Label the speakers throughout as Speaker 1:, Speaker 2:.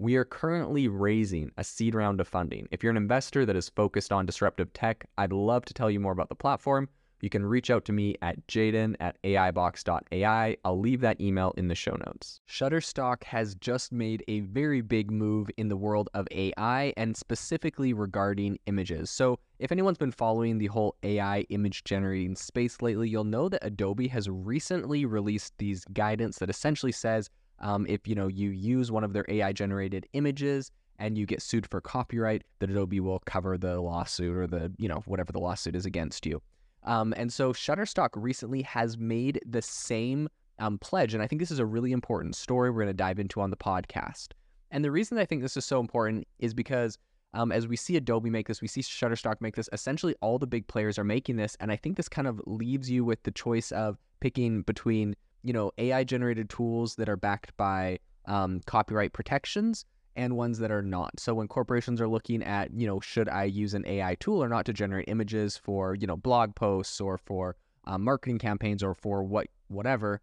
Speaker 1: We are currently raising a seed round of funding. If you're an investor that is focused on disruptive tech, I'd love to tell you more about the platform you can reach out to me at jaeden at aibox.ai. I'll leave that email in the show notes. Shutterstock has just made a very big move in the world of AI and specifically regarding images. So, if anyone's been following the whole AI image generating space lately, you'll know that Adobe has recently released these guidance that essentially says um, if you know you use one of their AI generated images and you get sued for copyright, that Adobe will cover the lawsuit or the you know whatever the lawsuit is against you. Um, and so Shutterstock recently has made the same um, pledge. And I think this is a really important story we're going to dive into on the podcast. And the reason I think this is so important is because um, as we see Adobe make this, we see Shutterstock make this, essentially all the big players are making this. And I think this kind of leaves you with the choice of picking between, you know, AI generated tools that are backed by um, copyright protections and ones that are not. So when corporations are looking at, you know, should I use an AI tool or not to generate images for, you know, blog posts or for um, marketing campaigns or for what whatever,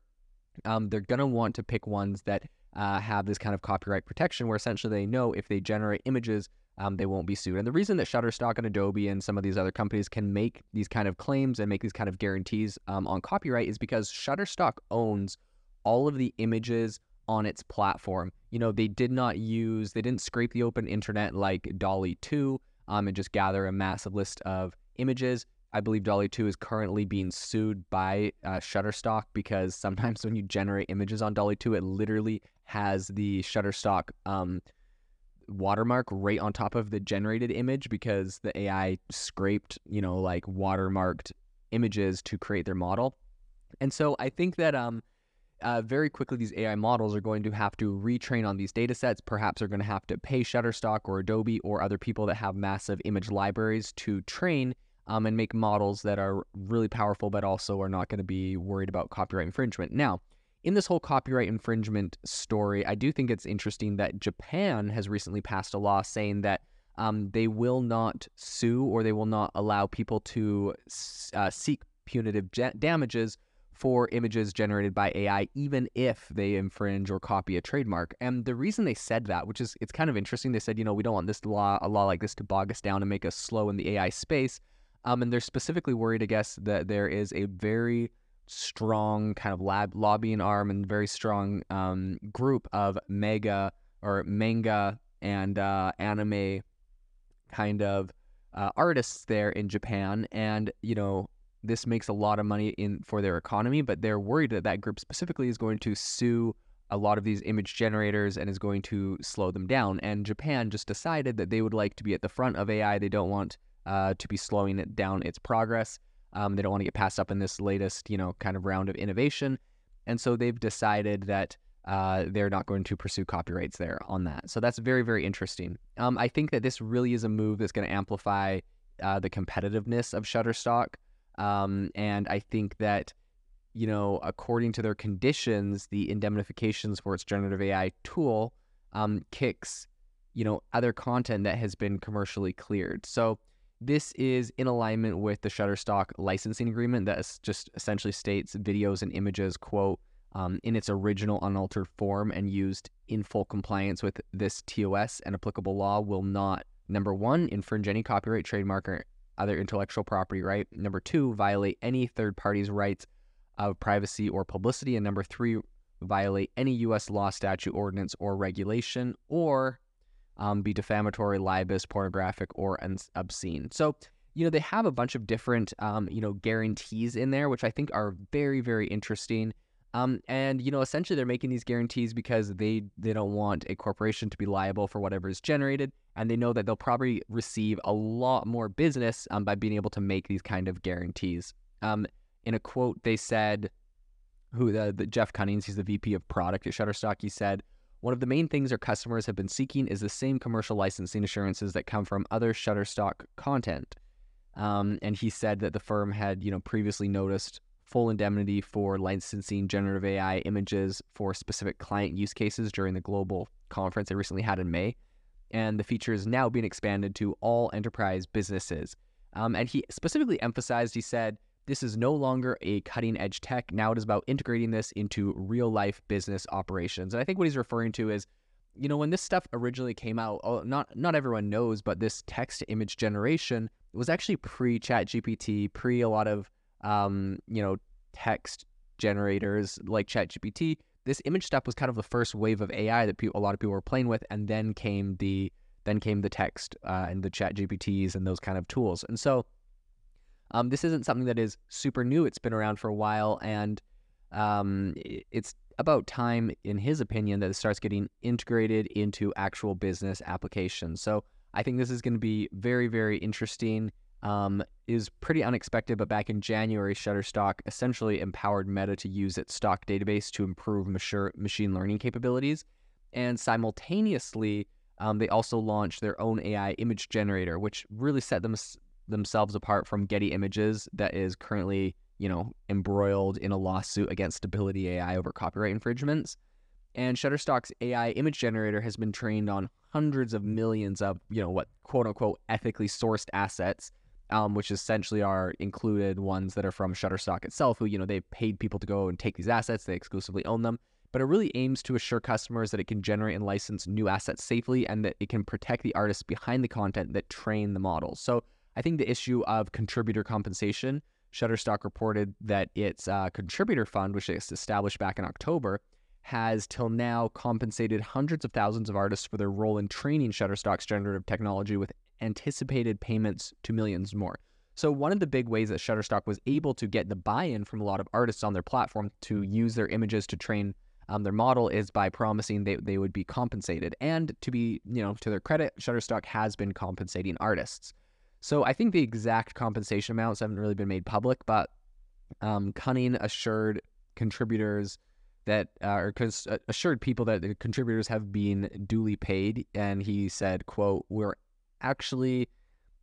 Speaker 1: um, they're gonna want to pick ones that uh, have this kind of copyright protection, where essentially they know if they generate images, um, they won't be sued. And the reason that Shutterstock and Adobe and some of these other companies can make these kind of claims and make these kind of guarantees um, on copyright is because Shutterstock owns all of the images on its platform. You know, they did not use, they didn't scrape the open internet like DALL-E 2 um, and just gather a massive list of images. I believe DALL-E 2 is currently being sued by uh, Shutterstock because sometimes when you generate images on DALL-E 2, it literally has the Shutterstock um, watermark right on top of the generated image because the AI scraped, you know, like watermarked images to create their model. And so I think that um, uh, very quickly these AI models are going to have to retrain on these data sets. Perhaps they're going to have to pay Shutterstock or Adobe or other people that have massive image libraries to train um, and make models that are really powerful, but also are not going to be worried about copyright infringement. Now, in this whole copyright infringement story, I do think it's interesting that Japan has recently passed a law saying that um, they will not sue or they will not allow people to uh, seek punitive damages for images generated by AI, even if they infringe or copy a trademark. And the reason they said that, which is it's kind of interesting, they said, you know, we don't want this law, a law like this, to bog us down and make us slow in the AI space. Um, and they're specifically worried, I guess, that there is a very strong kind of lab lobbying arm and very strong um, group of mega or manga and uh, anime kind of uh, artists there in Japan. And, you know, this makes a lot of money in for their economy, but they're worried that that group specifically is going to sue a lot of these image generators and is going to slow them down. And Japan just decided that they would like to be at the front of AI. They don't want uh, to be slowing it down its progress. Um, they don't want to get passed up in this latest, you know, kind of round of innovation. And so they've decided that uh, they're not going to pursue copyrights there on that. So that's very, very interesting. Um, I think that this really is a move that's going to amplify uh, the competitiveness of Shutterstock. Um, and I think that, you know, according to their conditions, the indemnifications for its generative AI tool um, kicks you know, other content that has been commercially cleared. So this is in alignment with the Shutterstock licensing agreement that just essentially states videos and images, quote, um, in its original unaltered form and used in full compliance with this TOS and applicable law will not, number one, infringe any copyright, trademark, or other intellectual property right. Number two, violate any third party's rights of privacy or publicity. And number three, violate any U.S. law, statute, ordinance, or regulation, or um, be defamatory, libelous, pornographic, or obscene. So, you know, they have a bunch of different, um, you know, guarantees in there, which I think are very, very interesting. Um, and you know, essentially, they're making these guarantees because they they don't want a corporation to be liable for whatever is generated, and they know that they'll probably receive a lot more business um, by being able to make these kind of guarantees. Um, in a quote, they said, "Who the, the Jeff Cunnings? He's the VP of product at Shutterstock. He said." One of the main things our customers have been seeking is the same commercial licensing assurances that come from other Shutterstock content. Um, and he said that the firm had, you know, previously noticed full indemnity for licensing generative AI images for specific client use cases during the global conference they recently had in May. And the feature is now being expanded to all enterprise businesses. Um, and he specifically emphasized, he said, this is no longer a cutting edge tech. Now it is about integrating this into real life business operations. And I think what he's referring to is, you know, when this stuff originally came out, oh, not not everyone knows, but this text to image generation was actually pre ChatGPT, pre a lot of um, you know, text generators like ChatGPT, this image stuff was kind of the first wave of AI that people, a lot of people were playing with, and then came the then came the text uh, and the ChatGPTs and those kind of tools. And so, um, this isn't something that is super new. It's been around for a while, and um, it's about time, in his opinion, that it starts getting integrated into actual business applications. So I think this is going to be very, very interesting um, is pretty unexpected, but back in January, Shutterstock essentially empowered Meta to use its stock database to improve mature machine learning capabilities. And simultaneously, um, they also launched their own AI image generator, which really set them, themselves apart from Getty Images, that is currently, you know, embroiled in a lawsuit against Stability AI over copyright infringements. And Shutterstock's AI image generator has been trained on hundreds of millions of, you know, what quote unquote ethically sourced assets um, which essentially are included ones that are from Shutterstock itself, who, you know, they've paid people to go and take these assets, they exclusively own them. But it really aims to assure customers that it can generate and license new assets safely and that it can protect the artists behind the content that train the models. So I think the issue of contributor compensation, Shutterstock reported that its uh, contributor fund, which is established back in October, has till now compensated hundreds of thousands of artists for their role in training Shutterstock's generative technology with anticipated payments to millions more. So one of the big ways that Shutterstock was able to get the buy-in from a lot of artists on their platform to use their images to train um, their model is by promising they, they would be compensated. And to be, you know, to their credit, Shutterstock has been compensating artists. So I think the exact compensation amounts haven't really been made public, but um, Cunning assured contributors that uh, or uh, assured people that the contributors have been duly paid, and he said, "quote We're actually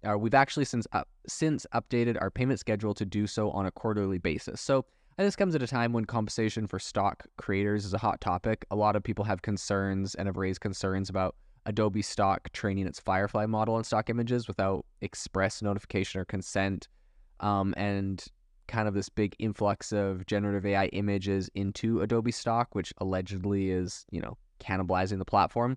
Speaker 1: uh, we've actually since up, since updated our payment schedule to do so on a quarterly basis. So and this comes at a time when compensation for stock creators is a hot topic. A lot of people have concerns and have raised concerns about Adobe Stock training its Firefly model on stock images without express notification or consent, um, and kind of this big influx of generative AI images into Adobe Stock, which allegedly is you know cannibalizing the platform.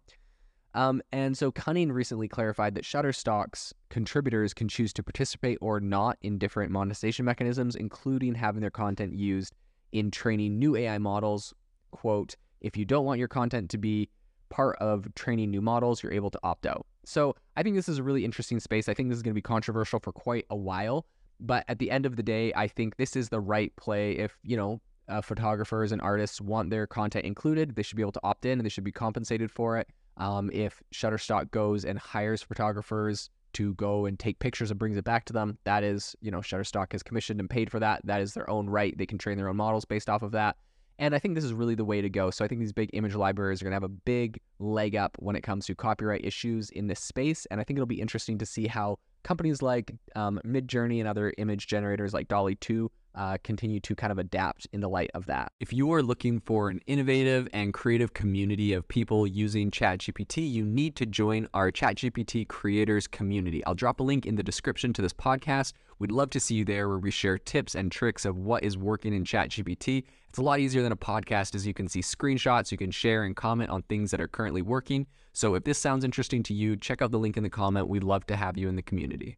Speaker 1: Um, and so Cunning recently clarified that Shutterstock's contributors can choose to participate or not in different monetization mechanisms, including having their content used in training new AI models. Quote, if you don't want your content to be part of training new models, you're able to opt out. So I think this is a really interesting space. I think this is going to be controversial for quite a while. But at the end of the day, I think this is the right play. If, you know, uh, photographers and artists want their content included, they should be able to opt in and they should be compensated for it. Um, if Shutterstock goes and hires photographers to go and take pictures and brings it back to them, that is, you know, Shutterstock has commissioned and paid for that. That is their own right. They can train their own models based off of that. And I think this is really the way to go. So I think these big image libraries are going to have a big leg up when it comes to copyright issues in this space. And I think it'll be interesting to see how companies like um, Midjourney and other image generators like DALL-E 2 uh, continue to kind of adapt in the light of that. If you are looking for an innovative and creative community of people using ChatGPT, you need to join our ChatGPT creators community. I'll drop a link in the description to this podcast. We'd love to see you there where we share tips and tricks of what is working in ChatGPT. It's a lot easier than a podcast as you can see screenshots, you can share and comment on things that are currently working. So if this sounds interesting to you, check out the link in the comment. We'd love to have you in the community.